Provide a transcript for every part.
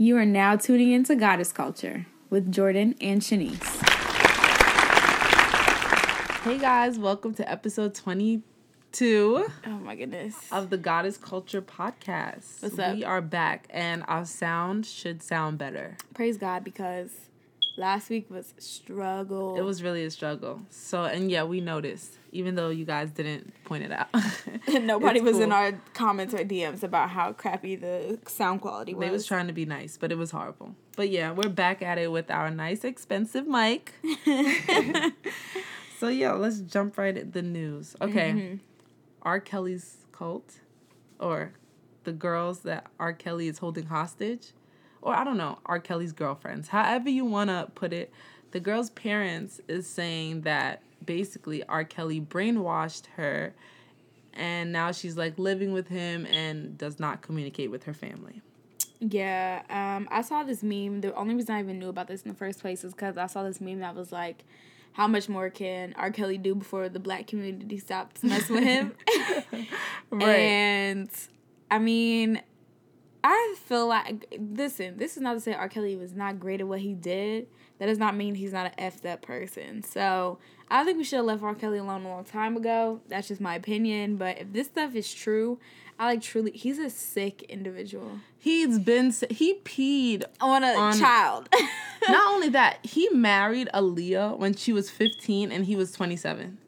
You are now tuning into Goddess Culture with Jordan and Shanice. Hey guys, welcome to episode 22 Oh my goodness. of the Goddess Culture podcast. What's up? We are back and our sound should sound better. Praise God because last week was struggle. It was really a struggle. So, and yeah, we noticed, even though you guys didn't point it out. nobody It's was in our comments or DMs about how crappy the sound quality was. They was trying to be nice, but it was horrible. But yeah, we're back at it with our nice, expensive mic. so yeah, let's jump right at the news. Okay, Mm-hmm. R. Kelly's cult, or the girls that R. Kelly is holding hostage, or I don't know, R. Kelly's girlfriends. However you wanna put it, the girl's parents is saying that basically R. Kelly brainwashed her. And now she's like living with him and does not communicate with her family. Yeah, um, I saw this meme. The only reason I even knew about this in the first place is because I saw this meme that was like, "How much more can R. Kelly do before the black community stops messing with him?" Right. And I mean, I feel like listen, this is not to say R. Kelly was not great at what he did. That does not mean he's not an effed up person. So I think we should have left R. Kelly alone a long time ago. That's just my opinion. But if this stuff is true, I like truly he's a sick individual. He's been he peed. On a On- child. Not only that, he married Aaliyah when she was 15 and he was 27.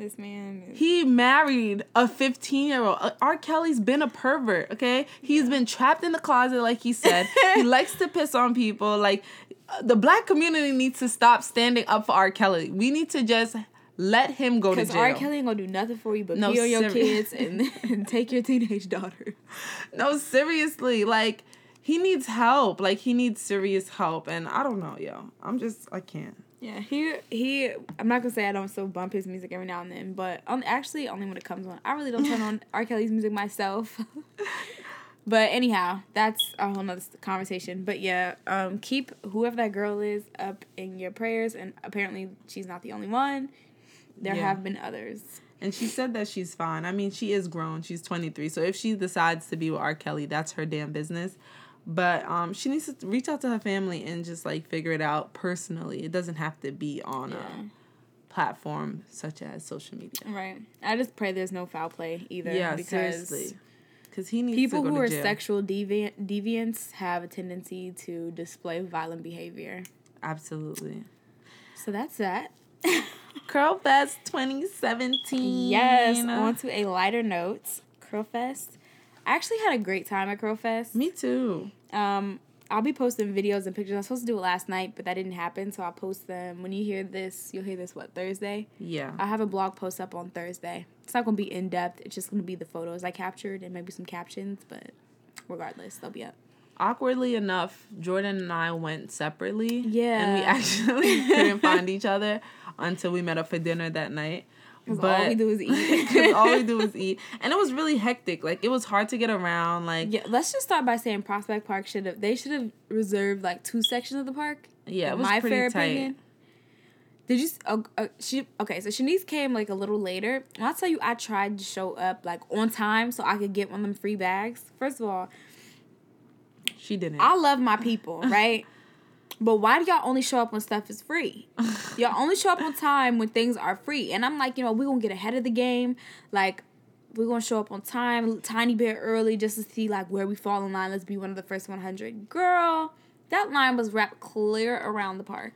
This man is He married a 15 year old. R. Kelly's been a pervert, okay? He's been trapped in the closet, like he said. he likes to piss on people. Like, uh, the black community needs to stop standing up for R. Kelly. We need to just let him go to because jail. R. Kelly ain't gonna do nothing for you but No, pee on your seri- kids and, and take your teenage daughter. No, seriously, like he needs help. Like he needs serious help, and I don't know, yo. I'm just, I can't. Yeah, he he. I'm not gonna say I don't still bump his music every now and then, but on, actually only when it comes on. I really don't turn on R. Kelly's music myself. but anyhow, that's a whole nother conversation. But yeah, um, keep whoever that girl is up in your prayers, and apparently she's not the only one. There Yeah. have been others. And she said that she's fine. I mean, she is grown. She's 23. So if she decides to be with R. Kelly, that's her damn business. But um, she needs to reach out to her family and just like figure it out personally. It doesn't have to be on Yeah. a platform such as social media. Right. I just pray there's no foul play either. Yeah, because seriously. Because he needs People who are jail. sexual deviant deviants have a tendency to display violent behavior. Absolutely. So that's that. Curl Fest 2017. Yes, on to a lighter note. Curlfest. I actually had a great time at Curlfest. Me too. Um, I'll be posting videos and pictures. I was supposed to do it last night, but that didn't happen, so I'll post them. When you hear this, you'll hear this what Thursday. Yeah. I have a blog post up on Thursday. It's not gonna be in depth. It's just gonna be the photos I captured and maybe some captions, but regardless, they'll be up. awkwardly enough, Jordan and I went separately. Yeah. And we actually couldn't find each other until we met up for dinner that night. All we do is eat. all we do is eat. And it was really hectic. Like it was hard to get around. Like Yeah, let's just start by saying Prospect Park should have. They should have reserved like two sections of the park. yeah, it was my pretty fair tight. opinion. Did you? Uh, uh, she okay. So Shanice came like a little later. And I'll tell you, I tried to show up like on time so I could get one of them free bags. First of all, She didn't. I love my people, right? But why do y'all only show up when stuff is free? y'all only show up on time when things are free. And I'm like, you know, we're gonna get ahead of the game. Like, we're gonna show up on time, a tiny bit early, just to see like where we fall in line. Let's be one of the first 100. Girl, that line was wrapped clear around the park.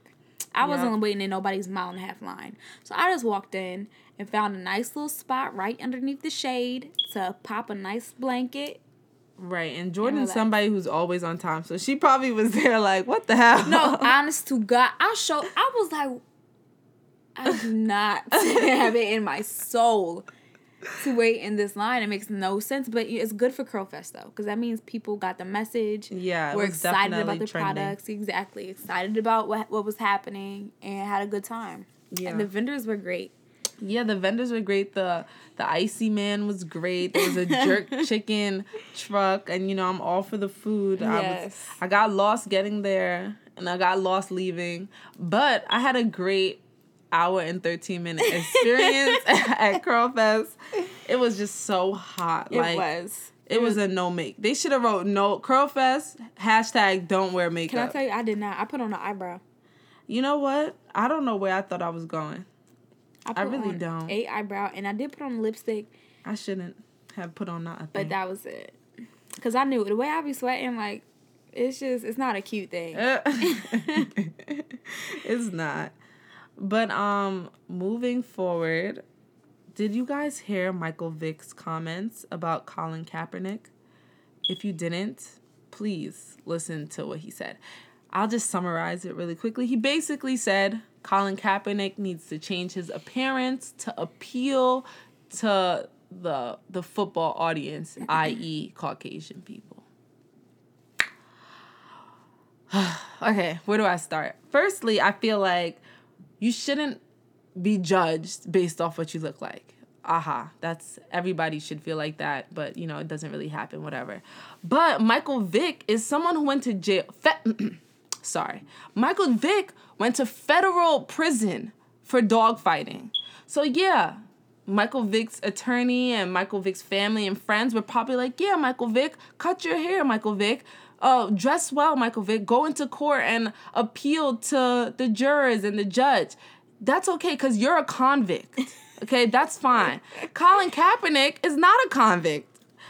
I wasn't waiting in nobody's mile and a half line. So I just walked in and found a nice little spot right underneath the shade to pop a nice blanket right. And Jordan's somebody who's always on time. So she probably was there like, what the hell? No, honest to God, I show. I was like, I do not have it in my soul to wait in this line. It makes no sense, but it's good for Curl Fest though, because that means people got the message. Yeah, we're excited about the trending. products. Exactly, excited about what what was happening and had a good time. Yeah. and the vendors were great. Yeah, the vendors were great. The the icy man was great. There was a jerk chicken truck, and you know I'm all for the food. I was Yes. I got lost getting there, and I got lost leaving, but I had a great hour and thirteen minute experience at Curl Fest. It was just so hot. It like was. It was a no make. They should have wrote no curl fest hashtag don't wear makeup. Can I tell you? I did not. I put on an eyebrow. you know what? I don't know where I thought I was going. I, I really on don't. A eyebrow, and I did put on lipstick, I shouldn't have put on nothing. but that was it. Cause I knew the way I be sweating, like it's just it's not a cute thing. it's not. But um moving forward, did you guys hear Michael Vick's comments about Colin Kaepernick? If you didn't, please listen to what he said. I'll just summarize it really quickly. He basically said Colin Kaepernick needs to change his appearance to appeal to the the football audience, i.e., Caucasian people. okay, where do I start? Firstly, I feel like you shouldn't be judged based off what you look like. Aha, that's everybody should feel like that, but you know, it doesn't really happen, whatever. But Michael Vick is someone who went to jail. Fe- sorry. Michael Vick went to federal prison for dogfighting. So, yeah, Michael Vick's attorney and Michael Vick's family and friends were probably like, yeah, Michael Vick, cut your hair, Michael Vick. Uh, dress well, Michael Vick. Go into court and appeal to the jurors and the judge. That's okay because you're a convict. Okay, that's fine. Colin Kaepernick is not a convict.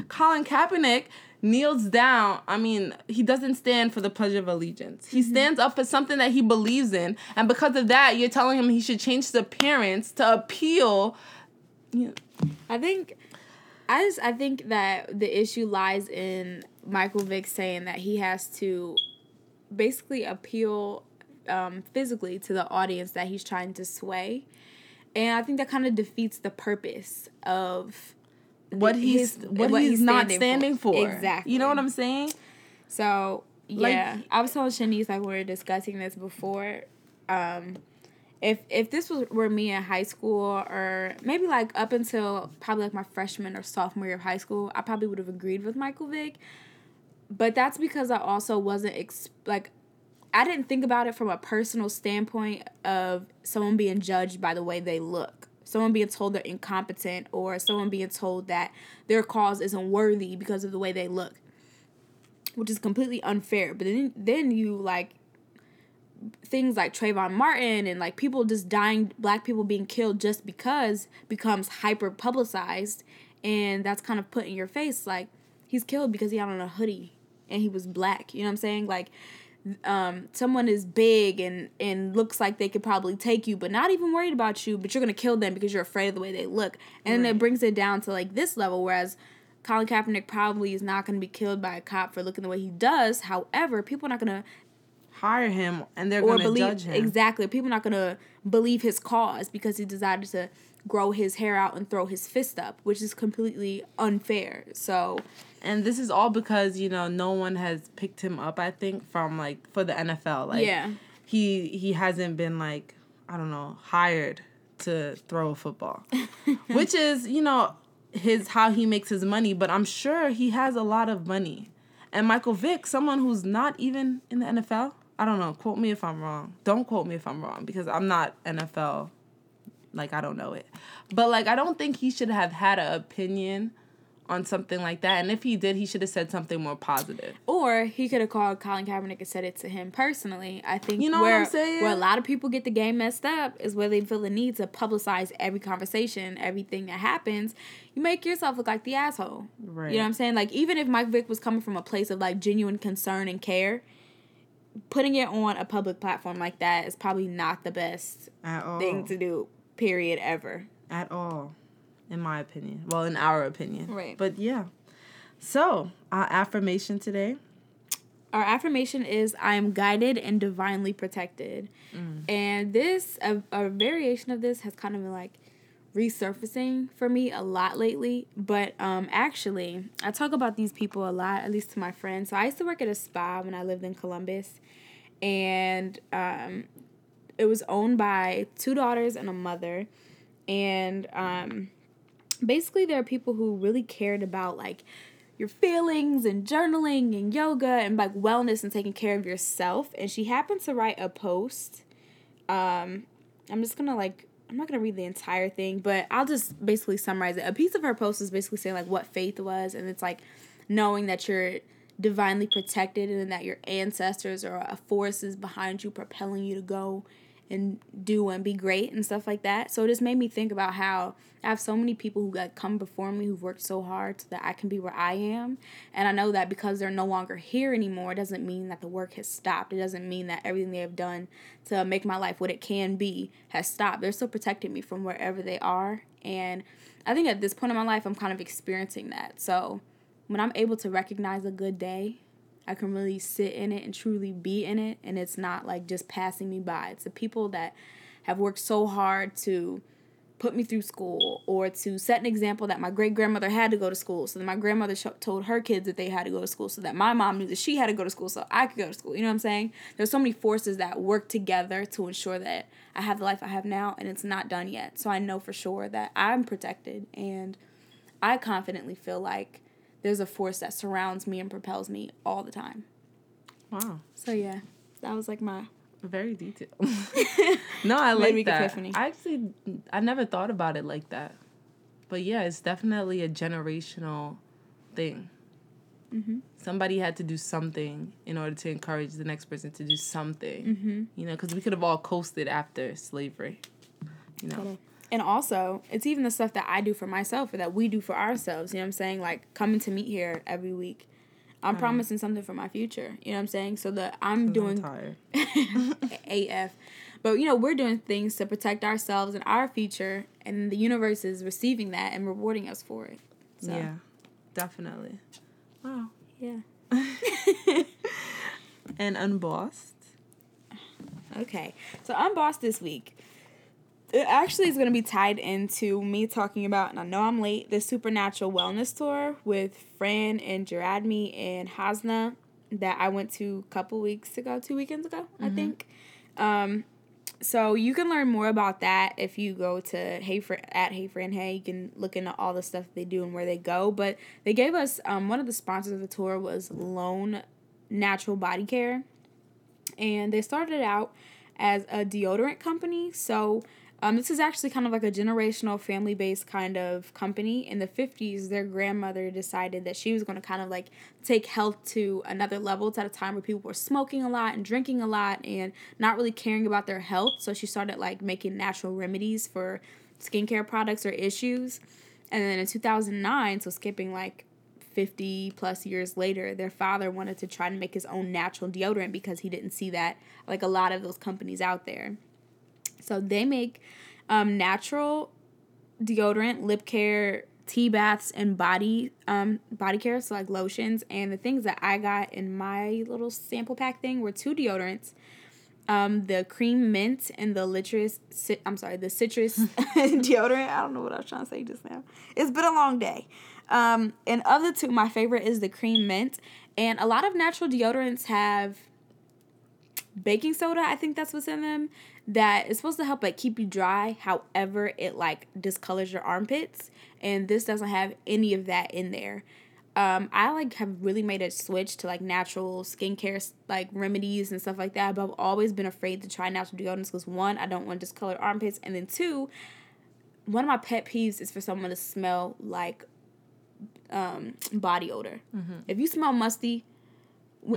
Colin Kaepernick kneels down. I mean, he doesn't stand for the Pledge of Allegiance. He stands up for something that he believes in, and because of that, you're telling him he should change his appearance to appeal. You know, I think I just I think that the issue lies in Michael Vick saying that he has to basically appeal um, physically to the audience that he's trying to sway, and I think that kind of defeats the purpose of what he's his- what, what he's, he's not standing standing for. for. Exactly. You know what I'm saying? So Like- yeah, I was telling Shanice like we were discussing this before. Um, if if this was were me in high school or maybe like up until probably like my freshman or sophomore year of high school, I probably would have agreed with Michael Vick. But that's because I also wasn't ex- like I didn't think about it from a personal standpoint of someone being judged by the way they look. Someone being told they're incompetent or someone being told that their cause isn't worthy because of the way they look which is completely unfair. But then then you like things like Trayvon Martin and like people just dying, black people being killed just because becomes hyper publicized, and that's kind of put in your face like he's killed because he had on a hoodie and he was black. You know what I'm saying? Like um, someone is big and and looks like they could probably take you, but not even worried about you, but you're gonna kill them because you're afraid of the way they look, and then it brings it down to like this level. Whereas Colin Kaepernick probably is not gonna be killed by a cop for looking the way he does. However, people are not gonna Hire him, and they're gonna believe judge him. exactly. People are not gonna believe his cause because he decided to grow his hair out and throw his fist up, which is completely unfair. So and this is all because you know no one has picked him up. I think from like for the NFL, like Yeah. he he hasn't been like I don't know hired to throw a football, which is you know his how he makes his money. But I'm sure he has a lot of money. And Michael Vick, someone who's not even in the NFL. I don't know. Quote me if I'm wrong. Don't quote me if I'm wrong because I'm not NFL. Like I don't know it, but like I don't think he should have had an opinion on something like that. And if he did, he should have said something more positive. Or he could have called Colin Kaepernick and said it to him personally. I think You know what where, I'm saying? where a lot of people get the game messed up is where they feel the need to publicize every conversation, everything that happens. You make yourself look like the asshole. Right. You know what I'm saying? Like even if Mike Vick was coming from a place of like genuine concern and care, putting it on a public platform like that is probably not the best At all. thing to do. Period. Ever. At all, in my opinion. Well, in our opinion. Right. But yeah. So our affirmation today. Our affirmation is I am guided and divinely protected. And this, a, a variation of this has kind of been like resurfacing for me a lot lately. But um, actually, I talk about these people a lot, at least to my friends. So I used to work at a spa when I lived in Columbus. And um, it was owned by two daughters and a mother. And um, basically, there are people who really cared about like your feelings and journaling and yoga and like wellness and taking care of yourself. And she happened to write a post. Um, I'm just gonna like I'm not gonna read the entire thing, but I'll just basically summarize it. A piece of her post is basically saying like what faith was, and it's like knowing that you're divinely protected and that your ancestors or a force is behind you propelling you to go and do and be great and stuff like that. So it just made me think about how I have so many people who like come before me who've worked so hard so that I can be where I am. And I know that because they're no longer here anymore, it doesn't mean that the work has stopped. It doesn't mean that everything they have done to make my life what it can be has stopped. They're still protecting me from wherever they are. And I think at this point in my life I'm kind of experiencing that. So when I'm able to recognize a good day I can really sit in it and truly be in it. And it's not like just passing me by. It's the people that have worked so hard to put me through school or to set an example that my great grandmother had to go to school. So that my grandmother sh- told her kids that they had to go to school. So that my mom knew that she had to go to school so I could go to school. You know what I'm saying? There's so many forces that work together to ensure that I have the life I have now and it's not done yet. So I know for sure that I'm protected and I confidently feel like there's a force that surrounds me and propels me all the time. Wow. So yeah, that was like my very detailed. no, I like that. Epiphany. I actually I never thought about it like that. But yeah, it's definitely a generational thing. Mm-hmm. Somebody had to do something in order to encourage the next person to do something. Mm-hmm. You know, because we could have all coasted after slavery. You know. And also, it's even the stuff that I do for myself or that we do for ourselves. You know what I'm saying? Like coming to meet here every week. I'm mm. promising something for my future. You know what I'm saying? So that I'm doing I'm AF. But you know, we're doing things to protect ourselves and our future and the universe is receiving that and rewarding us for it. So. Yeah. Definitely. Wow. Yeah. and unbossed. Okay. So unbossed this week it actually is going to be tied into me talking about, and I know I'm late, the Supernatural Wellness Tour with Fran and Jaradmi and Hasna that I went to a couple weeks ago, two weekends ago, mm-hmm. I think. Um, so you can learn more about that if you go to Hey for at Hey Fran Hey. You can look into all the stuff they do and where they go. But they gave us um, one of the sponsors of the tour was Lone Natural Body Care, and they started out as a deodorant company. So um, this is actually kind of like a generational family based kind of company. In the 50s, their grandmother decided that she was going to kind of like take health to another level. It's at a time where people were smoking a lot and drinking a lot and not really caring about their health. So she started like making natural remedies for skincare products or issues. And then in 2009, so skipping like 50 plus years later, their father wanted to try to make his own natural deodorant because he didn't see that like a lot of those companies out there. So they make um, natural deodorant, lip care, tea baths, and body um, body care, so like lotions. And the things that I got in my little sample pack thing were two deodorants. Um, the cream mint and the citrus. I'm sorry, the citrus deodorant. I don't know what I was trying to say just now. It's been a long day. Um, and of the two, my favorite is the cream mint. And a lot of natural deodorants have baking soda. I think that's what's in them that is supposed to help like keep you dry. However, it like discolors your armpits, and this doesn't have any of that in there. Um, I like have really made a switch to like natural skincare like remedies and stuff like that. But I've always been afraid to try natural deodorants because one, I don't want discolored armpits, and then two, one of my pet peeves is for someone to smell like um, body odor. Mm-hmm. If you smell musty.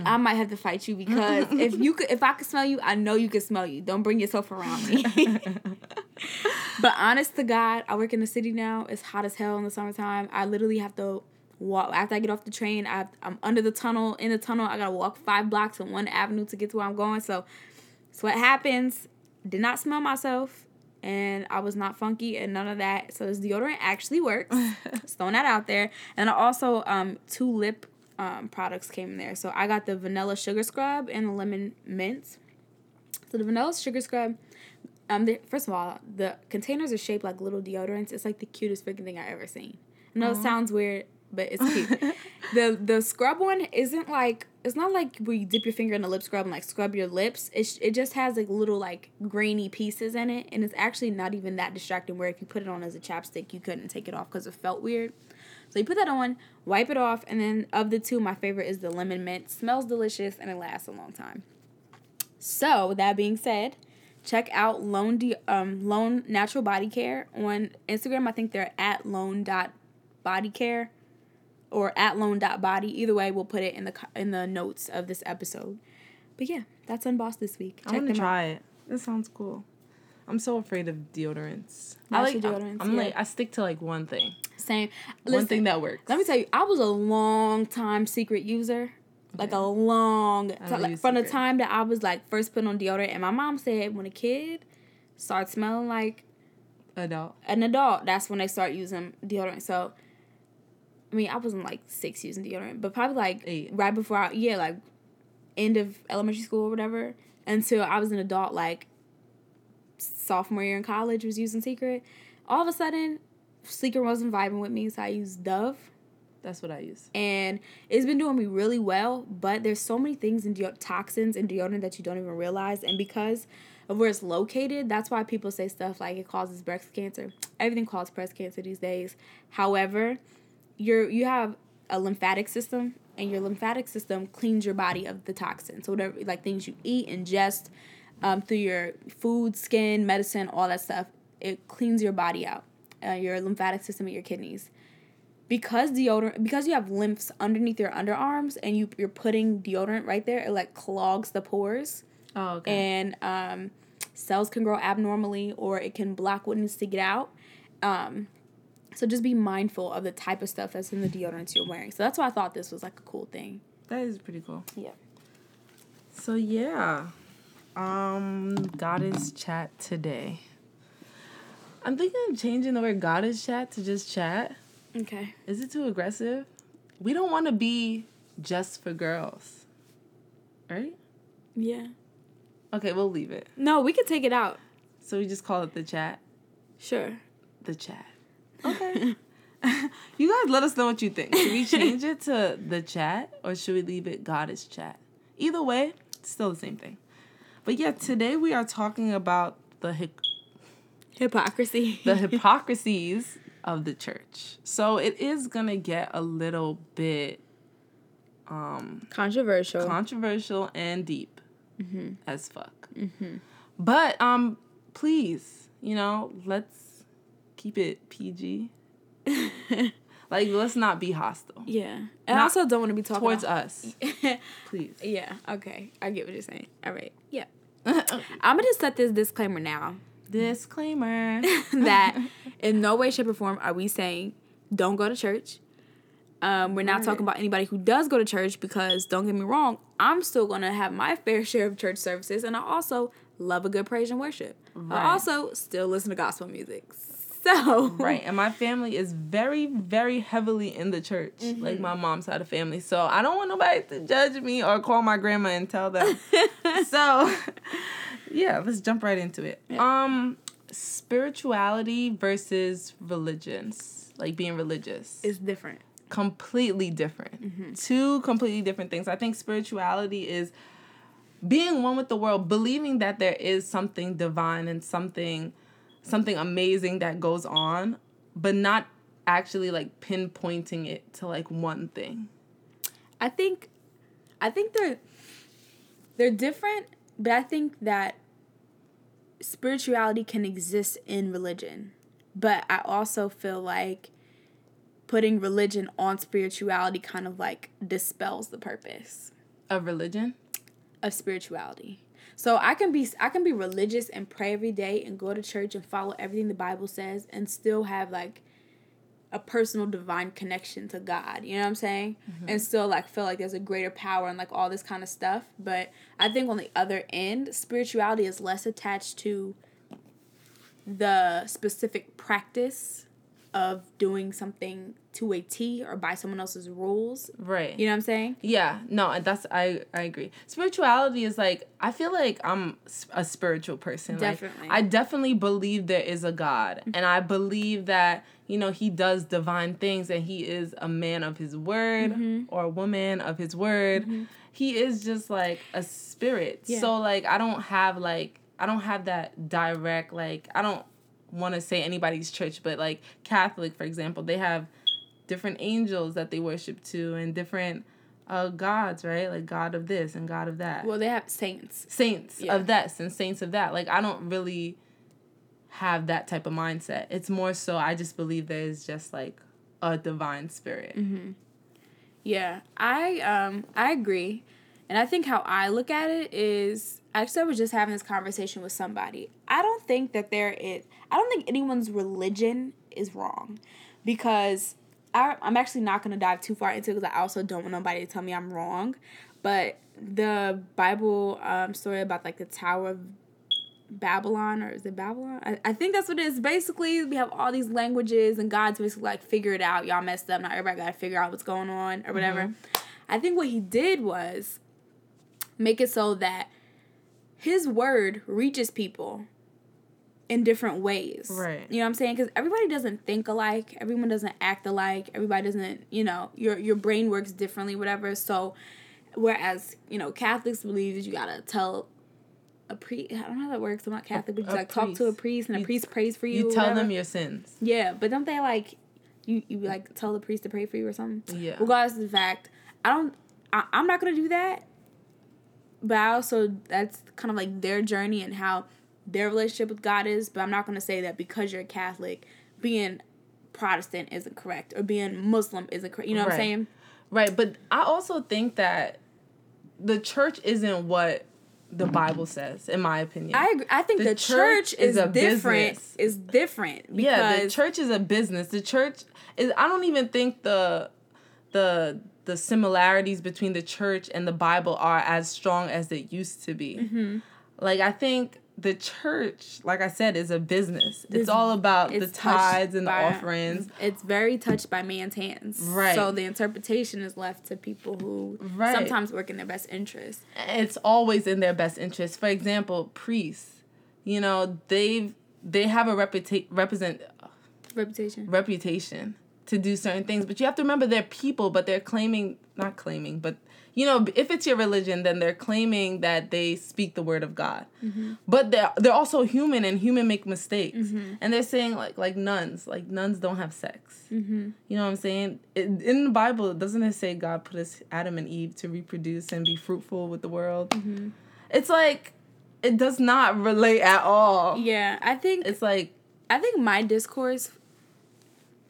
I might have to fight you because if you could, if I could smell you, I know you can smell you. Don't bring yourself around me. but honest to God, I work in the city now. It's hot as hell in the summertime. I literally have to walk after I get off the train. I I'm under the tunnel. In the tunnel, I gotta walk five blocks on one avenue to get to where I'm going. So, so what happens? Did not smell myself and I was not funky and none of that. So this deodorant actually works. Just throwing that out there. And I also um two lip um, products came in there. So I got the vanilla sugar scrub and the lemon mint. So the vanilla sugar scrub, um, the, first of all, the containers are shaped like little deodorants. It's like the cutest freaking thing I've ever seen. I know Aww. it sounds weird, but it's cute. the the scrub one isn't like it's not like where you dip your finger in the lip scrub and like scrub your lips. It it just has like little like grainy pieces in it, and it's actually not even that distracting. Where if you put it on as a chapstick, you couldn't take it off because it felt weird. So you put that on, wipe it off, and then of the two, my favorite is the lemon mint. Smells delicious and it lasts a long time. So that being said, check out Lone De- um Lone Natural Body Care on Instagram. I think they're at lone dot body care. or at lone.body. Either way, we'll put it in the in the notes of this episode. But yeah, that's Unbossed this week. I want to try it. That sounds cool. I'm so afraid of deodorants. I like Natural deodorants. deodorants, I'm yeah. like I stick to like one thing. Same. one Listen, thing that works. Let me tell you, I was a long time secret user. Like a long time, like, from the time that I was like first putting on deodorant, and my mom said when a kid starts smelling like Adult. an adult, that's when they start using deodorant. So, I mean, I wasn't like six using deodorant, but probably like Eight. right before I, yeah, like end of elementary school or whatever, until I was an adult, like sophomore year in college, was using Secret. All of a sudden, Secret wasn't vibing with me, so I used Dove That's what I use. and it's been doing me really well. But there's so many things in deo- toxins and deodorant that you don't even realize, and because of where it's located, that's why people say stuff like it causes breast cancer. Everything causes breast cancer these days. However, you're you have a lymphatic system, and your lymphatic system cleans your body of the toxins. So whatever like things you eat, ingest, um, through your food, skin, medicine, all that stuff, it cleans your body out. Uh, your lymphatic system and your kidneys. Because deodorant because you have lymphs underneath your underarms and you you're putting deodorant right there it like clogs the pores. Oh, okay. and um, cells can grow abnormally or it can block what needs to get out. Um, so just be mindful of the type of stuff that's in the deodorants you're wearing. So that's why i thought this was like a cool thing. That is pretty cool. yeah. So yeah, um, goddess chat today. I'm thinking of changing the word goddess chat to just chat. okay Is it too aggressive? We don't want to be just for girls, right? yeah Okay, we'll leave it. no we could take it out So we just call it the chat. sure The chat. Okay. you guys let us know what you think. Should we change it to the chat or should we leave it goddess chat? Either way, it's still the same thing. But yeah, today we are talking about the hic- hypocrisy the hypocrisies of the church. So it is gonna get a little bit um controversial controversial and deep as fuck. But um, please, you know, let's keep it PG. like, let's not be hostile yeah and i Not also don't want to be talking towards about- us, please. Yeah, okay. I get what you're saying. All right. Yeah. I'm going to set this disclaimer now Disclaimer. that in no way, shape, or form are we saying don't go to church. Um, we're not Right. talking about anybody who does go to church because don't get me wrong, I'm still going to have my fair share of church services and I also love a good praise and worship. Right. I also still listen to gospel music. So, right, and my family is very, very heavily in the church, like my mom's side of family. So I don't want nobody to judge me or call my grandma and tell them. so, yeah, let's jump right into it. Um, spirituality versus religions, like being religious, is different. completely different. Two completely different things. I think spirituality is being one with the world, believing that there is something divine and something something amazing that goes on, but not actually like pinpointing it to like one thing. I think I think they're they're different, but I think that spirituality can exist in religion. But I also feel like putting religion on spirituality kind of like dispels the purpose Of religion? of spirituality. So I can be I can be religious and pray every day and go to church and follow everything the Bible says and still have like a personal divine connection to God. You know what I'm saying? Mm-hmm. And still like feel like there's a greater power and like all this kind of stuff. But I think on the other end, spirituality is less attached to the specific practice of doing something to a T or by someone else's rules. Right. You know what I'm saying? Yeah, no, that's I I agree. Spirituality is like I feel like I'm a spiritual person. Like, Definitely. I definitely believe there is a God, and I believe that you know He does divine things, and He is a man of His word Mm-hmm. or a woman of His word. He is just like a spirit. Yeah. So like I don't have like I don't have that direct like I don't want to say anybody's church, but like Catholic, for example, they have different angels that they worship to and different uh gods, right? Like God of this and God of that. Well, they have saints. saints Yeah. of this and saints of that. Like I don't really have that type of mindset. It's more so I just believe there is just like a divine spirit. Mm-hmm. Yeah, I um I agree, and I think how I look at it is actually I was just having this conversation with somebody. I don't think that there is. I don't think anyone's religion is wrong, because I I'm actually not gonna dive too far into it because I also don't want nobody to tell me I'm wrong, but the Bible um story about like the Tower of Babylon or is it Babylon? I, I think that's what it is. Basically, we have all these languages and God's basically like figure it out. Y'all messed up. Now everybody gotta figure out what's going on or whatever. Mm-hmm. I think what he did was make it so that his word reaches people in different ways. Right. You know what I'm saying? Because everybody doesn't think alike. Everyone doesn't act alike. Everybody doesn't, you know, your your brain works differently, whatever. So whereas, you know, Catholics believe that you gotta tell a priest. I don't know how that works. I'm not Catholic, but you like priest. talk to a priest and a priest prays for you. You tell whatever. them your sins. Yeah, but don't they like you? You like tell the priest to pray for you or something. Yeah. Regardless of the fact, I don't. I, I'm not gonna do that. But I also that's kind of like their journey and how their relationship with God is. But I'm not gonna say that because you're a Catholic, being Protestant isn't correct or being Muslim isn't correct. You know right. what I'm saying? Right. But I also think that the church isn't what the Bible says, in my opinion. I agree. I think the, the church, church, is, is a different. Business. Is different. Because yeah, the church is a business. The church is. I don't even think the the the similarities between the church and the Bible are as strong as it used to be. Mm-hmm. Like I think the church, like I said, is a business. It's, it's all about it's the tithes and the by, offerings. It's very touched by man's hands. Right. So the interpretation is left to people who right. sometimes work in their best interest. It's always in their best interest. For example, priests, you know, they've they have a reputa- represent reputation reputation to do certain things, but you have to remember they're people, but they're claiming not claiming, but you know, if it's your religion, then they're claiming that they speak the word of God. Mm-hmm. But they're they're also human, and human make mistakes. Mm-hmm. And they're saying like like nuns, like nuns don't have sex. Mm-hmm. You know what I'm saying? It, in the Bible, doesn't it say God put us Adam and Eve to reproduce and be fruitful with the world? Mm-hmm. It's like it does not relate at all. Yeah, I think it's like I think my discourse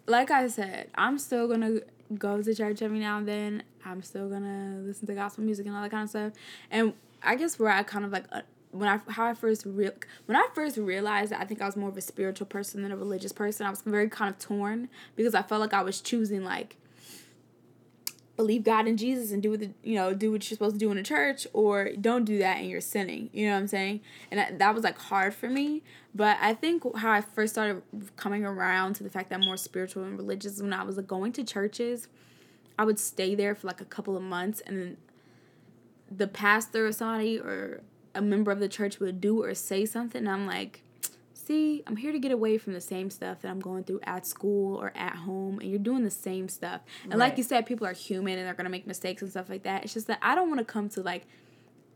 like I said, I'm still gonna go to church every now and then. I'm still gonna listen to gospel music and all that kind of stuff. And I guess where I kind of like uh, when I how I first real when I first realized that I think I was more of a spiritual person than a religious person. I was very kind of torn because I felt like I was choosing like believe God and Jesus and do what the, you know do what you're supposed to do in a church or don't do that and you're sinning. You know what I'm saying? And that, that was like hard for me. But I think how I first started coming around to the fact that I'm more spiritual and religious when I was like going to churches. I would stay there for like a couple of months and then the pastor or somebody or a member of the church would do or say something I'm like see, I'm here to get away from the same stuff that I'm going through at school or at home, and you're doing the same stuff. And right. like you said, people are human and they're gonna make mistakes and stuff like that. It's just that I don't want to come to like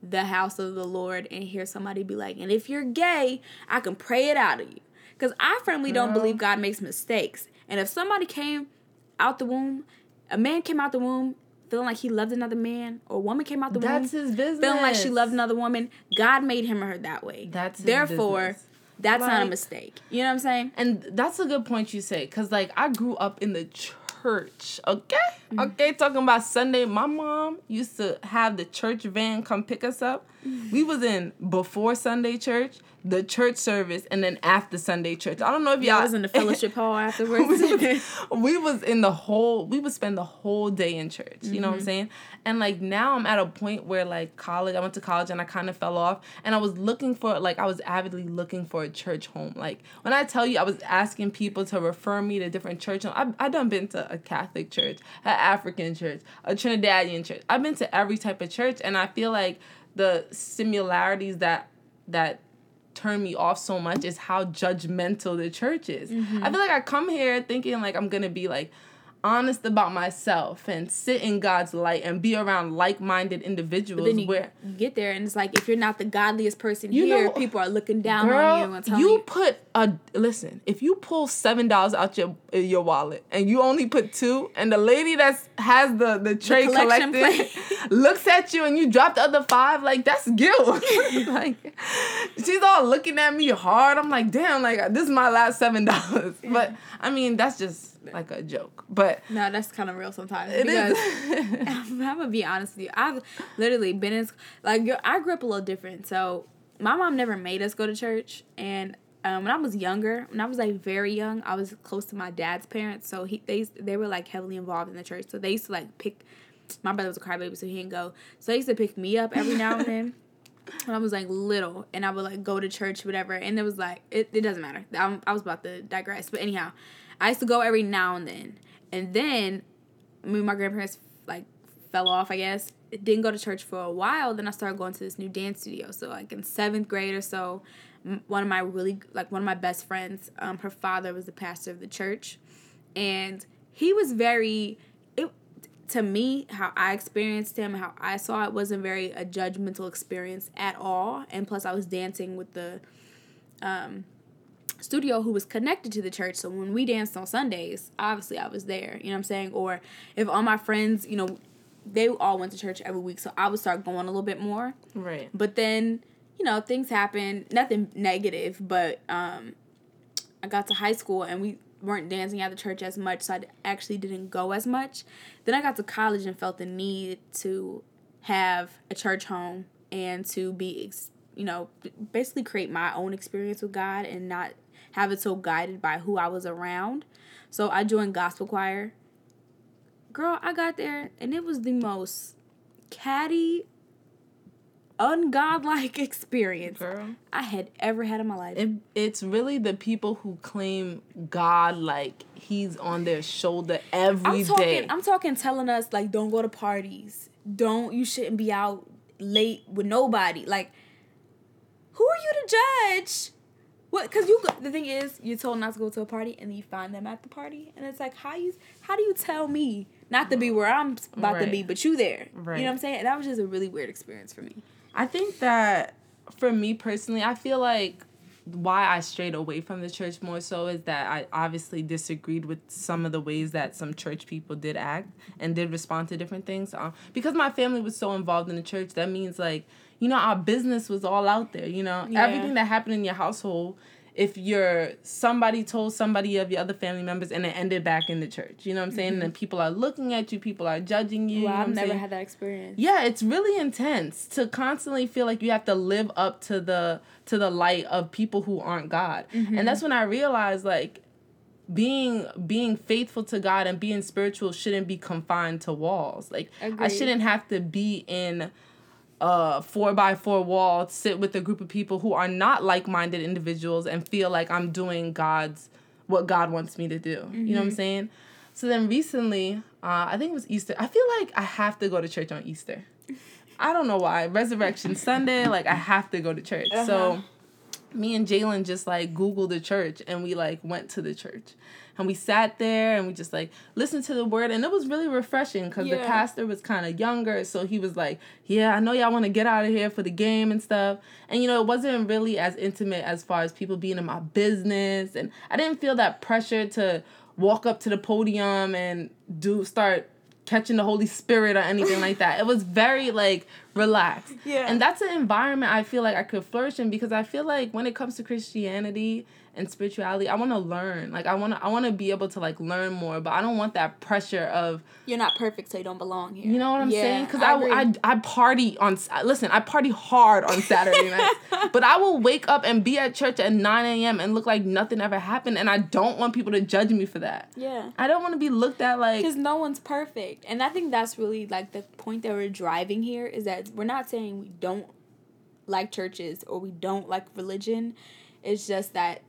the house of the Lord and hear somebody be like, and if you're gay, I can pray it out of you. Because I firmly don't believe God makes mistakes. And if somebody came out the womb, a man came out the womb feeling like he loved another man, or a woman came out the That's womb his business. feeling like she loved another woman, God made him or her that way. That's therefore business. That's like, not a mistake. You know what I'm saying? And that's a good point you say, cause like I grew up in the church. Okay. Okay. Talking about Sunday, my mom used to have the church van come pick us up. Mm-hmm. We was in before Sunday church the church service and then after Sunday church. I don't know if y'all was in the fellowship hall afterwards. we, was, we, was, in the whole we would spend the whole day in church. You mm-hmm. know what I'm mm-hmm. saying? And like now I'm at a point where like college, I went to college and I kind of fell off and I was looking for like I was avidly looking for a church home. Like when I tell you I was asking people to refer me to different church I I done been to a Catholic church, an African church, a Trinidadian church. I've been to every type of church and I feel like the similarities that that turn me off so much is how judgmental the church is. Mm-hmm. I feel like I come here thinking like I'm gonna be like honest about myself and sit in God's light and be around like-minded individuals. But then you where get there and it's like if you're not the godliest person you here, know, people are looking down girl, on you and telling you. You put a listen. If you pull seven dollars out your your wallet and you only put two, and the lady that has the the tray the collected looks at you and you drop the other five, like that's guilt. like she's all looking at me hard. I'm like, damn, like this is my last seven dollars. But I mean, that's just like a joke, but no, that's kind of real sometimes. it because is. I'm gonna be honest with you. I've literally been in like I grew up a little different. So my mom never made us go to church, and um, when I was younger, when I was like very young, I was close to my dad's parents. So he they they were like heavily involved in the church. So they used to like pick. My brother was a crybaby, so he didn't go. So they used to pick me up every now and then. When I was like little, and I would like go to church, whatever, and it was like it, it doesn't matter. I'm, I was about to digress, but anyhow, I used to go every now and then, and then me and my grandparents like fell off, I guess. Didn't go to church for a while. Then I started going to this new dance studio. So like in seventh grade or so, one of my really like one of my best friends, um, her father was the pastor of the church, and he was very. To me how I experienced him, how I saw it wasn't very a judgmental experience at all. And plus, I was dancing with the. Um, studio who was connected to the church. So when we danced on Sundays, obviously I was there. You know what I'm saying? Or if all my friends, you know, they all went to church every week, so I would start going a little bit more. right. But then, you know, things happen. Nothing negative, but um, I got to high school and we weren't dancing at the church as much, so I actually didn't go as much. Then I got to college and felt the need to have a church home and to be, you know, basically create my own experience with God and not have it so guided by who I was around. So I joined gospel choir. Girl, I got there and it was the most catty, ungodlike experience Girl. I had ever had in my life. It, it's really the people who claim God like he's on their shoulder every I'm day. talking. I'm talking. Telling us like, don't go to parties. Don't. You shouldn't be out late with nobody. Like, who are you to judge? What? Because you. The thing is, you're told not to go to a party, and you find them at the party, and it's like, how you? How do you tell me not to be where I'm about to be, but you there? Right. You know what I'm saying? That was just a really weird experience for me. I think that for me personally, I feel like why I strayed away from the church more so is that I obviously disagreed with some of the ways that some church people did act and did respond to different things. Um, because my family was so involved in the church, that means like, you know, our business was all out there, you know, Yeah. everything that happened in your household. If you're somebody told somebody of your other family members and it ended back in the church, you know what I'm saying? And people are looking at you, people are judging you. you know I've never saying? had that experience. yeah it's really intense to constantly feel like you have to live up to the to the light of people who aren't god Mm-hmm. and that's when i realized like being being faithful to god and being spiritual shouldn't be confined to walls like i shouldn't have to be in a four by four wall sit with a group of people who are not like-minded individuals and feel like i'm doing god's what god wants me to do you know Mm-hmm. what i'm saying so then recently uh, i think it was easter i feel like i have to go to church on easter I don't know why. Resurrection Sunday, like I have to go to church. Uh-huh. So me and Jalen just like Googled the church and we like went to the church. And we sat there and we just like listened to the word and it was really refreshing because the pastor was kind of younger. So he was like, Yeah, I know y'all want to get out of here for the game and stuff. And you know, it wasn't really as intimate as far as people being in my business. And I didn't feel that pressure to walk up to the podium and do start catching the Holy Spirit or anything like that. It was very like relaxed. Yeah. And that's an environment I feel like I could flourish in because I feel like when it comes to Christianity and spirituality, I want to learn. Like I want to I want to be able to like learn more, but I don't want that pressure of You're not perfect, so you don't belong here. you know what I'm Yeah, saying? Because I, agree. I, I party on listen, I party hard on Saturday nights, but I will wake up and be at church at 9 a.m. and look like nothing ever happened, and I don't want people to judge me for that. yeah. I don't want to be looked at like because no one's perfect and i think that's really like the point that we're driving here is that we're not saying we don't like churches or we don't like religion it's just that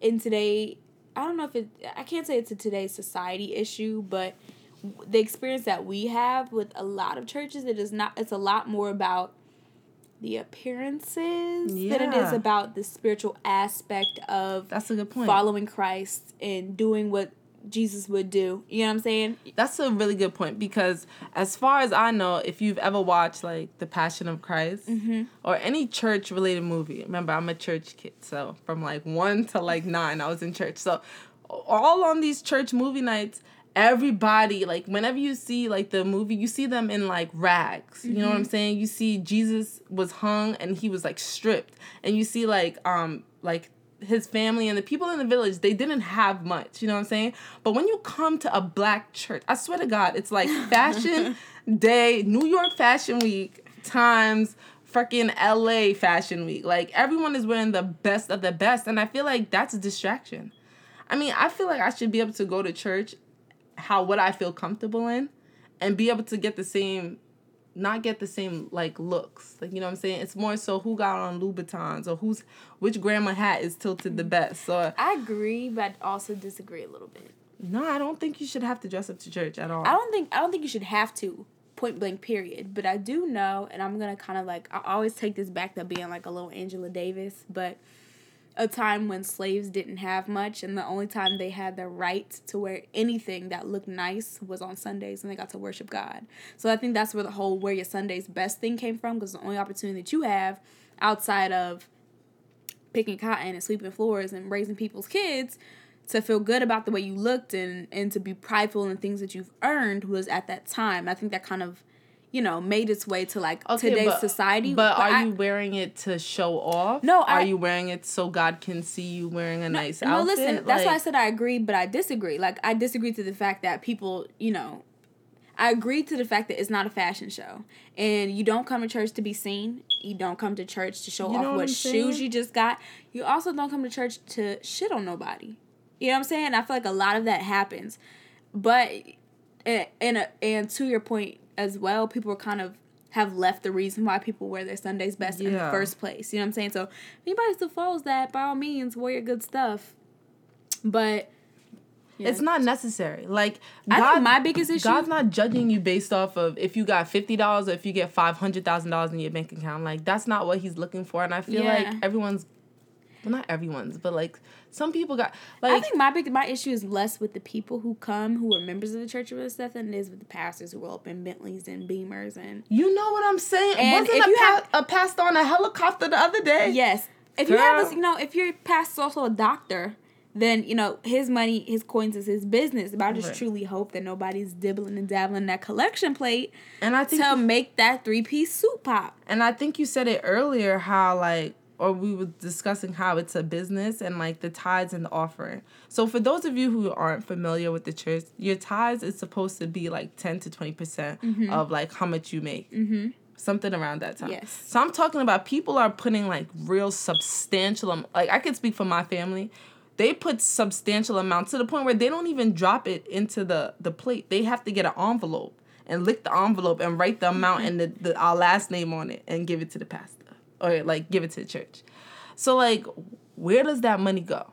in today i don't know if it i can't say it's a today's society issue but the experience that we have with a lot of churches it is not it's a lot more about the appearances than it is about the spiritual aspect of that's a good point. following christ and doing what jesus would do you know what i'm saying That's a really good point because, as far as I know, if you've ever watched like The Passion of Christ or any church related movie, remember I'm a church kid, so from like one to like nine, I was in church. So, all on these church movie nights, everybody like whenever you see like the movie, you see them in like rags. You know what I'm saying? You see Jesus was hung and he was like stripped, and you see like um like his family and the people in the village, they didn't have much, you know what I'm saying? But when you come to a black church, I swear to God, it's like fashion day, New York Fashion Week times freaking LA Fashion Week. Like everyone is wearing the best of the best and I feel like that's a distraction. I mean, I feel like I should be able to go to church how what I feel comfortable in and be able to get the same not get the same like looks. Like you know what I'm saying? It's more so who got on Louboutins or who's which grandma hat is tilted the best. So I agree, but also disagree a little bit. No, I don't think you should have to dress up to church at all. I don't think I don't think you should have to point blank period. But I do know, and I'm gonna kind of like I always take this back to being like a little Angela Davis, but a time when slaves didn't have much and the only time they had the right to wear anything that looked nice was on Sundays and they got to worship God. So I think that's where the whole wear your Sundays best thing came from because the only opportunity that you have outside of picking cotton and sweeping floors and raising people's kids to feel good about the way you looked and and to be prideful in things that you've earned was at that time. I think that kind of you know, made its way to like okay, today's but, society. But, but are I, you wearing it to show off? No, I, are you wearing it so God can see you wearing a no, nice outfit? No, listen, like, that's why I said I agree, but I disagree. Like I disagree to the fact that people, you know, I agree to the fact that it's not a fashion show, and you don't come to church to be seen. You don't come to church to show you off what, what shoes you just got. You also don't come to church to shit on nobody. You know what I'm saying? I feel like a lot of that happens, but eh, and and, and to your point, as well, people are kind of have left the reason why people wear their Sundays best yeah. in the first place. You know what I'm saying? So anybody still follows that, by all means, wear your good stuff. But yeah. It's not necessary. Like God, I think my biggest issue. God's not judging you based off of if you got fifty dollars or if you get five hundred thousand dollars in your bank account. Like that's not what He's looking for. And I feel yeah. like everyone's well not everyone's but like some people got like i think my big my issue is less with the people who come who are members of the church of stuff than it is with the pastors who roll up in bentleys and beamers and you know what i'm saying and Wasn't if a you pa- have a pastor on a helicopter the other day yes if Girl. you have a, you know if your pastor's also a doctor then you know his money his coins is his business but i just right. truly hope that nobody's dibbling and dabbling that collection plate and i think to make that three-piece soup pop and i think you said it earlier how like or we were discussing how it's a business and like the tithes and the offering. So for those of you who aren't familiar with the church, your tithes is supposed to be like 10 to 20% mm hmm of like how much you make. Mm-hmm. Something around that time. Yes. So I'm talking about people are putting like real substantial, like I can speak for my family. They put substantial amounts to the point where they don't even drop it into the, the plate. They have to get an envelope and lick the envelope and write the amount mm-hmm. and the, the our last name on it and give it to the pastor or like give it to the church. So like where does that money go?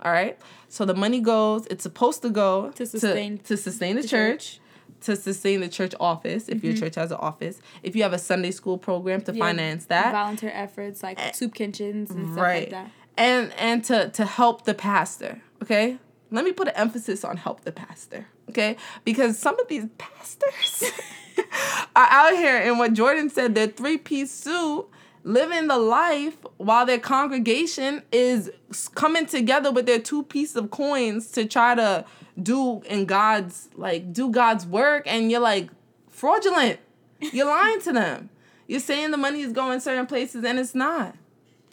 All right? So the money goes, it's supposed to go to sustain to, to sustain the, the church, church, to sustain the church office if mm-hmm. your church has an office. If you have a Sunday school program to yeah, finance that. Volunteer efforts like and, soup kitchens and stuff right. like that. And and to to help the pastor, okay? Let me put an emphasis on help the pastor, okay? Because some of these pastors are out here and what Jordan said, their three-piece suit living the life while their congregation is coming together with their two pieces of coins to try to do in God's like do God's work and you're like fraudulent. You're lying to them. You're saying the money is going certain places and it's not.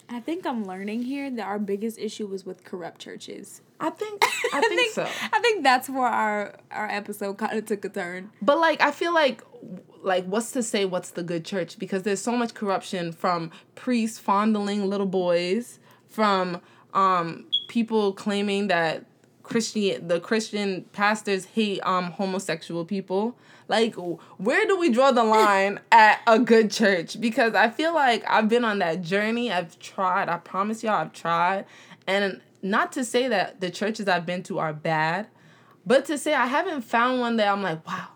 I think I'm learning here that our biggest issue was with corrupt churches. I think I, I think, think, so. I think that's where our our episode kind of took a turn. But like I feel like like what's to say what's the good church because there's so much corruption from priests fondling little boys from um people claiming that Christian the Christian pastors hate um homosexual people. Like where do we draw the line at a good church? Because I feel like I've been on that journey. I've tried. I promise y'all I've tried. And not to say that the churches I've been to are bad, but to say I haven't found one that I'm like, wow,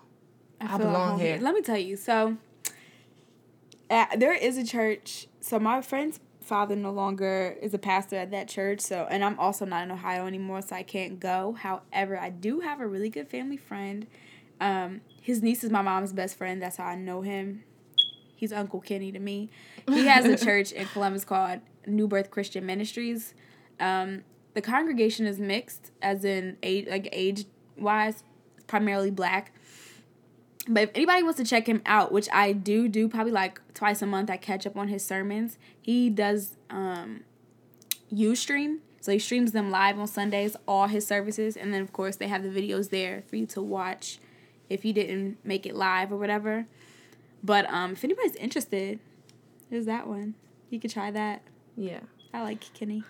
I, I belong here. Let me tell you. So, uh, there is a church. So my friend's father no longer is a pastor at that church. So, and I'm also not in Ohio anymore, so I can't go. However, I do have a really good family friend. Um, his niece is my mom's best friend. That's how I know him. He's Uncle Kenny to me. He has a church in Columbus called New Birth Christian Ministries. Um, the congregation is mixed, as in age, like age wise, primarily black. But if anybody wants to check him out, which I do do probably like twice a month, I catch up on his sermons. He does um Ustream. So he streams them live on Sundays, all his services, and then of course they have the videos there for you to watch if you didn't make it live or whatever. But um, if anybody's interested, there's that one. You could try that. Yeah. I like Kenny.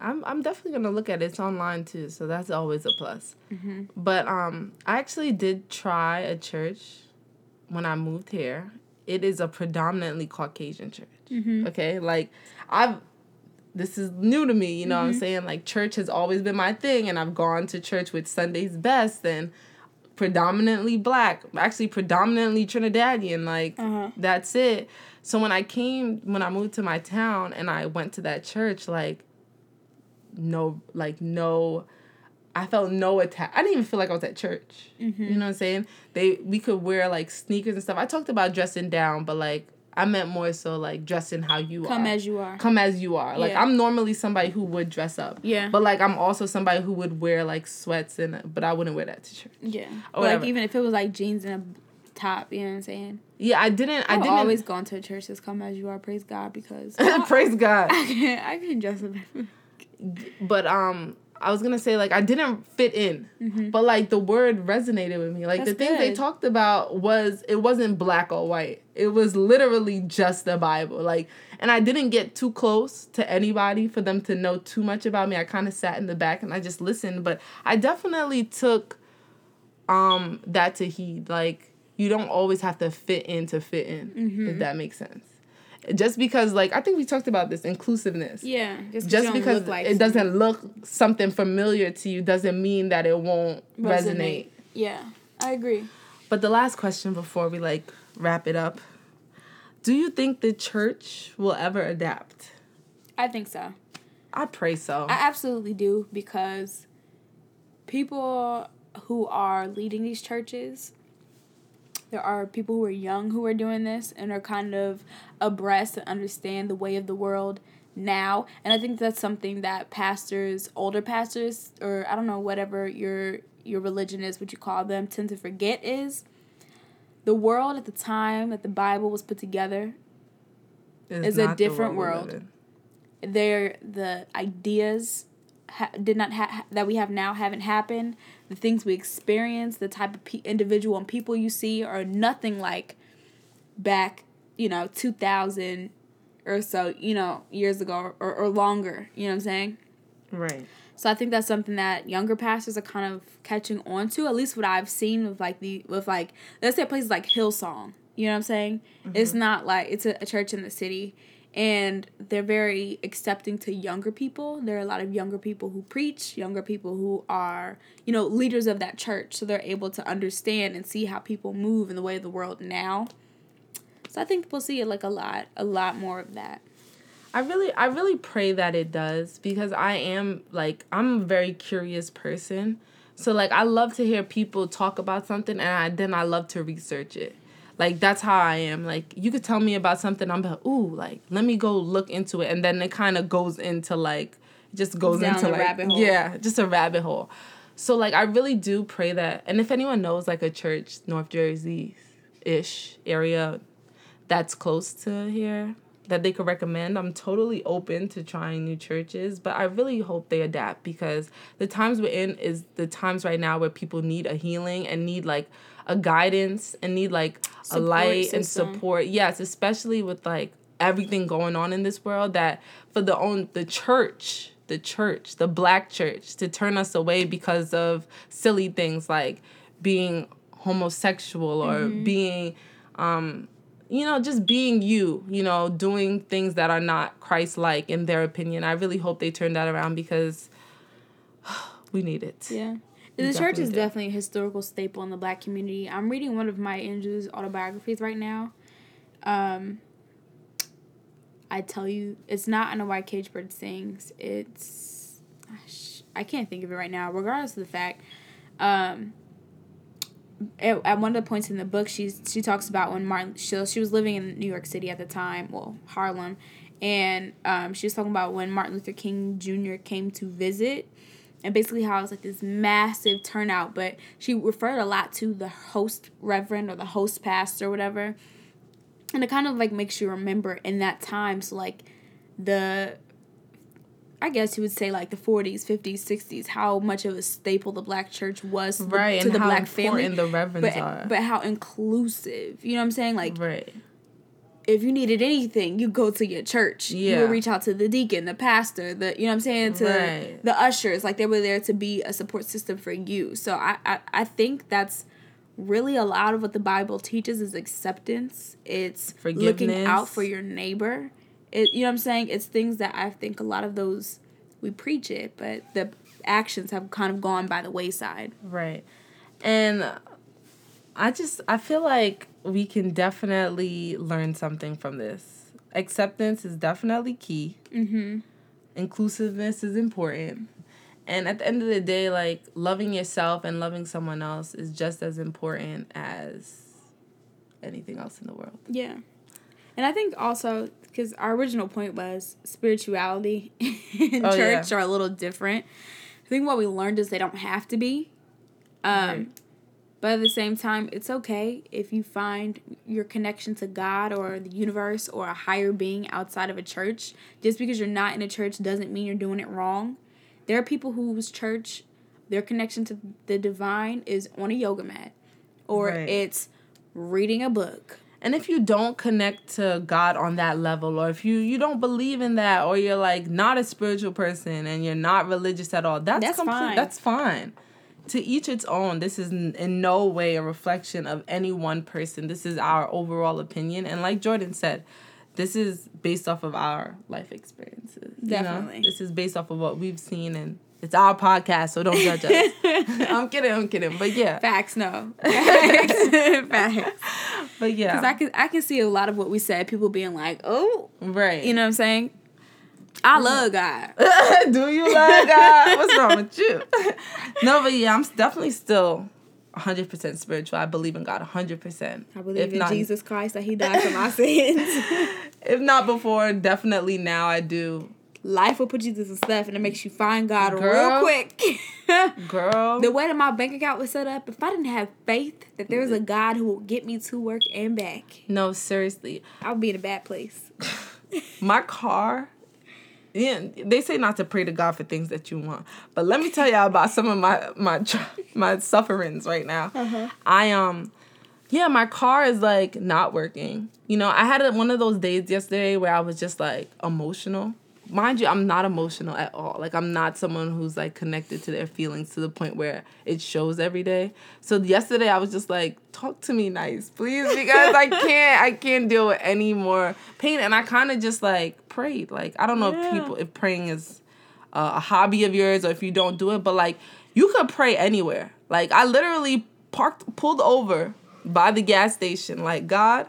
I'm I'm definitely gonna look at it. It's online too, so that's always a plus. Mm-hmm. But um, I actually did try a church when I moved here. It is a predominantly Caucasian church. Mm-hmm. Okay, like I've this is new to me. You know, mm-hmm. what I'm saying like church has always been my thing, and I've gone to church with Sunday's best and predominantly black, actually predominantly Trinidadian. Like uh-huh. that's it. So when I came, when I moved to my town, and I went to that church, like no like no I felt no attack. I didn't even feel like I was at church. Mm-hmm. You know what I'm saying? They we could wear like sneakers and stuff. I talked about dressing down, but like I meant more so like dressing how you Come are. Come as you are. Come as you are. Like yeah. I'm normally somebody who would dress up. Yeah. But like I'm also somebody who would wear like sweats and but I wouldn't wear that to church. Yeah. Or like even if it was like jeans and a top, you know what I'm saying? Yeah, I didn't. I I've didn't always gone to a church that's come as you are. Praise God, because praise God. I can I can dress up but um I was gonna say like I didn't fit in, mm-hmm. but like the word resonated with me. Like That's the thing they talked about was it wasn't black or white. It was literally just the Bible. Like, and I didn't get too close to anybody for them to know too much about me. I kind of sat in the back and I just listened, but I definitely took um that to heed. Like, you don't always have to fit in to fit in. Mm-hmm. If that makes sense just because like I think we talked about this inclusiveness. Yeah. Just, just because like it doesn't look something familiar to you doesn't mean that it won't resonate. resonate. Yeah. I agree. But the last question before we like wrap it up. Do you think the church will ever adapt? I think so. I pray so. I absolutely do because people who are leading these churches there are people who are young who are doing this and are kind of abreast and understand the way of the world now. And i think that's something that pastors older pastors or i don't know whatever your your religion is what you call them tend to forget is the world at the time that the bible was put together is a different world there the ideas ha- did not ha- that we have now haven't happened the things we experience, the type of pe- individual and people you see are nothing like back, you know, 2000 or so, you know, years ago or, or longer. You know what I'm saying? Right. So I think that's something that younger pastors are kind of catching on to. At least what I've seen with like the with like let's say places like Hillsong. You know what I'm saying? Mm-hmm. It's not like it's a, a church in the city and they're very accepting to younger people. There are a lot of younger people who preach, younger people who are, you know, leaders of that church. So they're able to understand and see how people move in the way of the world now. So I think we'll see like a lot, a lot more of that. I really I really pray that it does because I am like I'm a very curious person. So like I love to hear people talk about something and I, then I love to research it. Like that's how I am. Like you could tell me about something, I'm like, ooh, like let me go look into it, and then it kind of goes into like, just goes Down into like, yeah, just a rabbit hole. So like I really do pray that, and if anyone knows like a church, North Jersey, ish area, that's close to here that they could recommend. I'm totally open to trying new churches, but I really hope they adapt because the times we're in is the times right now where people need a healing and need like a guidance and need like support a light system. and support. Yes, especially with like everything going on in this world that for the own the church, the church, the black church to turn us away because of silly things like being homosexual or mm-hmm. being um you know, just being you, you know, doing things that are not Christ like in their opinion. I really hope they turn that around because we need it. Yeah the church is definitely a historical staple in the black community. I'm reading one of Maya Angelou's autobiographies right now. Um, I tell you, it's not in a white cage bird sings. It's I can't think of it right now. Regardless of the fact, um, at, at one of the points in the book, she's she talks about when Martin she, she was living in New York City at the time, well Harlem, and um, she was talking about when Martin Luther King Jr. came to visit and basically how it was like this massive turnout but she referred a lot to the host reverend or the host pastor or whatever and it kind of like makes you remember in that time so like the I guess you would say like the 40s, 50s, 60s, how much of a staple the black church was right, to the how black family. the reverends But, are. but how inclusive. You know what I'm saying? Like right. If you needed anything, you go to your church. You Yeah. would reach out to the deacon, the pastor, the you know what I'm saying, to Right. the ushers. Like they were there to be a support system for you. So I, I, I think that's really a lot of what the Bible teaches is acceptance. It's looking out for your neighbor. It you know what I'm saying? It's things that I think a lot of those we preach it, but the actions have kind of gone by the wayside. Right. And I just I feel like we can definitely learn something from this. Acceptance is definitely key. Mm-hmm. Inclusiveness is important. And at the end of the day, like loving yourself and loving someone else is just as important as anything else in the world. Yeah. And I think also because our original point was spirituality and Oh, church yeah. are a little different. I think what we learned is they don't have to be. Um, Right. But at the same time, it's okay if you find your connection to God or the universe or a higher being outside of a church. Just because you're not in a church doesn't mean you're doing it wrong. There are people whose church, their connection to the divine is on a yoga mat, or Right. it's reading a book. And if you don't connect to God on that level, or if you you don't believe in that, or you're like not a spiritual person and you're not religious at all, that's That's complete, fine. That's fine. To each its own. This is in no way a reflection of any one person. This is our overall opinion, and like Jordan said, this is based off of our life experiences. you know? Definitely. this is based off of what we've seen, and it's our podcast, so don't judge us. I'm kidding, I'm kidding, but yeah, Facts, no. Facts. Facts. but yeah, Because I can, I can see a lot of what we said, people being like, oh, right. you know what I'm saying? I love God. Do you love God? What's wrong with you? no, but yeah, I'm definitely still 100% spiritual. I believe in God 100%. I believe if in not, Jesus Christ that he died for my sins. If not before, definitely now I do. Life will put you through some stuff and it makes you find God real quick. Girl. the way that my bank account was set up, if I didn't have faith that there was a God who will get me to work and back, no, seriously. I would be in a bad place. My car. Yeah, they say not to pray to God for things that you want, but let me tell y'all about some of my my my sufferings right now. I um, yeah, my car is like not working. You know, I had one of those days yesterday where I was just like emotional. Mind you, I'm not emotional at all. Like I'm not someone who's like connected to their feelings to the point where it shows every day. So yesterday I was just like, talk to me nice, please, because I can't I can't deal with any more pain. And I kind of just like prayed. Like I don't know Yeah. if people if praying is uh, a hobby of yours or if you don't do it, but like you could pray anywhere. Like I literally parked pulled over by the gas station. Like God,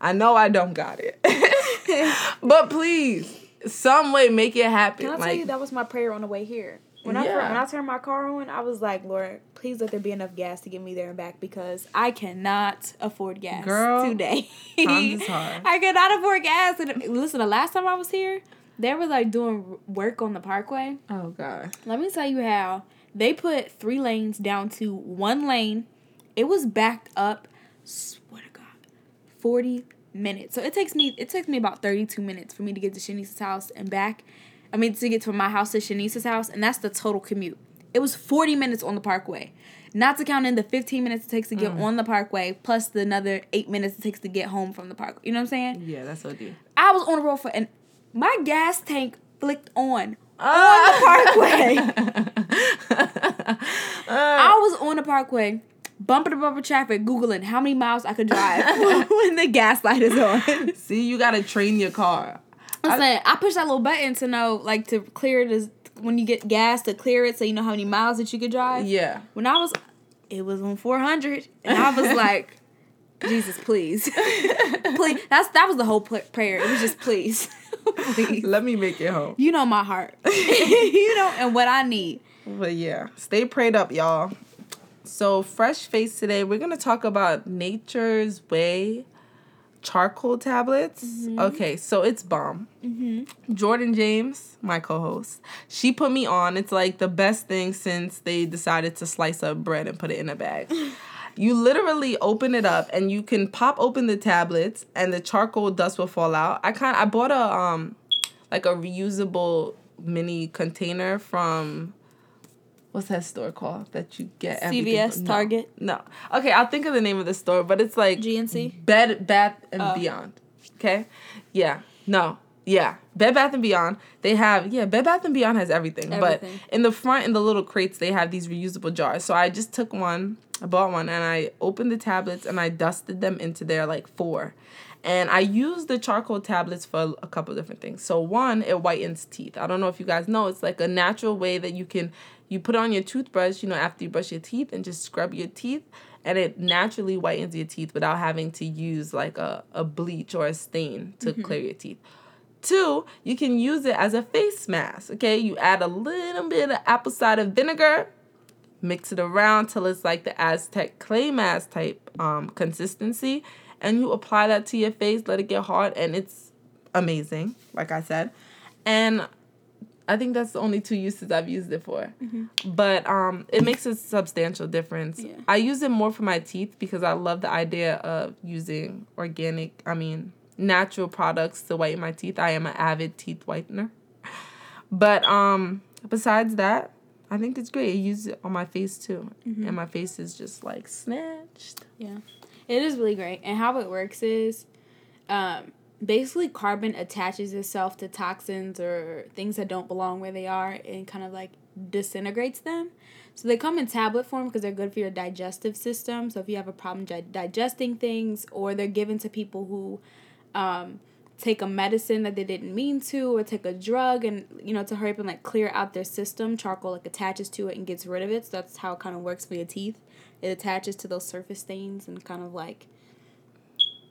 I know I don't got it, but please, some way make it happen. Can I like tell you that was my prayer on the way here? When I when I turned my car on, I was like, Lord, please let there be enough gas to get me there and back because I cannot afford gas Girl, today. times is hard. I cannot afford gas. And listen, the last time I was here, they were like doing work on the parkway. oh God, Let me tell you how they put three lanes down to one lane. It was backed up. Swear to God, forty minutes. So it takes me it takes me about thirty two minutes for me to get to Shanice's house and back. I mean to get from my house to Shanice's house, and that's the total commute. It was forty minutes on the parkway. Not to count in the 15 minutes it takes to get on the parkway, plus the another eight minutes it takes to get home from the park. You know what I'm saying? yeah, that's what do. I was on the road for and my gas tank flicked on Ah. on the parkway. I was on the parkway, bumper to bumper traffic, googling how many miles I could drive when the gas light is on. See, you gotta train your car. I'm saying I push that little button to know, like, to clear it when you get gas to clear it, so you know how many miles that you could drive. Yeah. When I was, it was on 400, and I was like, Jesus, please, please. That's that was the whole pl- prayer. It was just please, please. Let me make it home. You know my heart. you know, and what I need. But yeah, stay prayed up, y'all. So, fresh face today, we're gonna talk about Nature's Way charcoal tablets. Okay, so it's bomb. Jordan James, my co-host, she put me on. It's like the best thing since they decided to slice up bread and put it in a bag. You literally open it up and you can pop open the tablets and the charcoal dust will fall out. I kind I bought a um like a reusable mini container from what's that store called that you get CVS, from? No. Target? No. Okay, I'll think of the name of the store, but it's like GNC? Bed Bath and Oh. Beyond. Okay? Yeah. No. Yeah. Bed Bath and Beyond. They have yeah, Bed Bath and Beyond has everything. Everything. But in the front in the little crates they have these reusable jars. So I just took one, I bought one and I opened the tablets and I dusted them into there like four. And I used the charcoal tablets for a couple different things. So one, it whitens teeth. I don't know if you guys know, it's like a natural way that you can you put on your toothbrush, you know, after you brush your teeth and just scrub your teeth and it naturally whitens your teeth without having to use like a, a bleach or a stain to clear your teeth. Two, you can use it as a face mask. Okay, you add a little bit of apple cider vinegar, mix it around till it's like the Aztec clay mask type um, consistency, and you apply that to your face. Let it get hard, and it's amazing. Like I said, and I think that's the only two uses I've used it for. But um, it makes a substantial difference. Yeah. I use it more for my teeth because I love the idea of using organic. I mean, natural products to whiten my teeth. I am an avid teeth whitener. But um, besides that, I think it's great. I use it on my face too, and my face is just like snatched. Yeah. It is really great. And how it works is um, basically carbon attaches itself to toxins or things that don't belong where they are and kind of like disintegrates them. So they come in tablet form because they're good for your digestive system. So if you have a problem di- digesting things, or they're given to people who um, take a medicine that they didn't mean to, or take a drug and you know to hurry up and like clear out their system, charcoal like attaches to it and gets rid of it. So that's how it kind of works for your teeth. It attaches to those surface stains and kind of like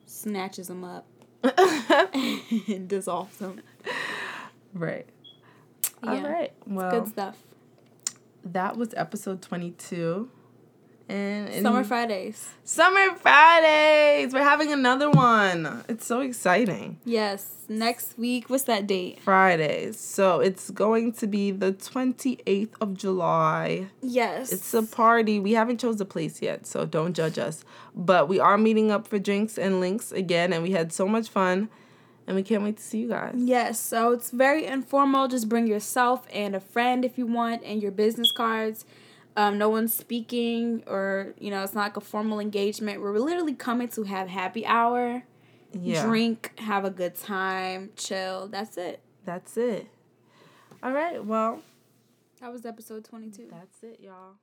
snatches them up and dissolves them. Right. Yeah. All right. Well, Good stuff. that was episode 22. And Summer Fridays. Summer Fridays. We're having another one. It's so exciting. Yes. Next week. What's that date? Fridays. So it's going to be the 28th of July. Yes. It's a party. We haven't chose a place yet, so don't judge us. But we are meeting up for drinks and links again, and we had so much fun, and we can't wait to see you guys. Yes, so it's very informal. Just bring yourself and a friend if you want, and your business cards. Um, no one's speaking, or you know, it's not like a formal engagement. We're literally coming to have happy hour, Yeah, drink, have a good time, chill. That's it. that's it. All right. Well, That was episode twenty two. that's it, y'all.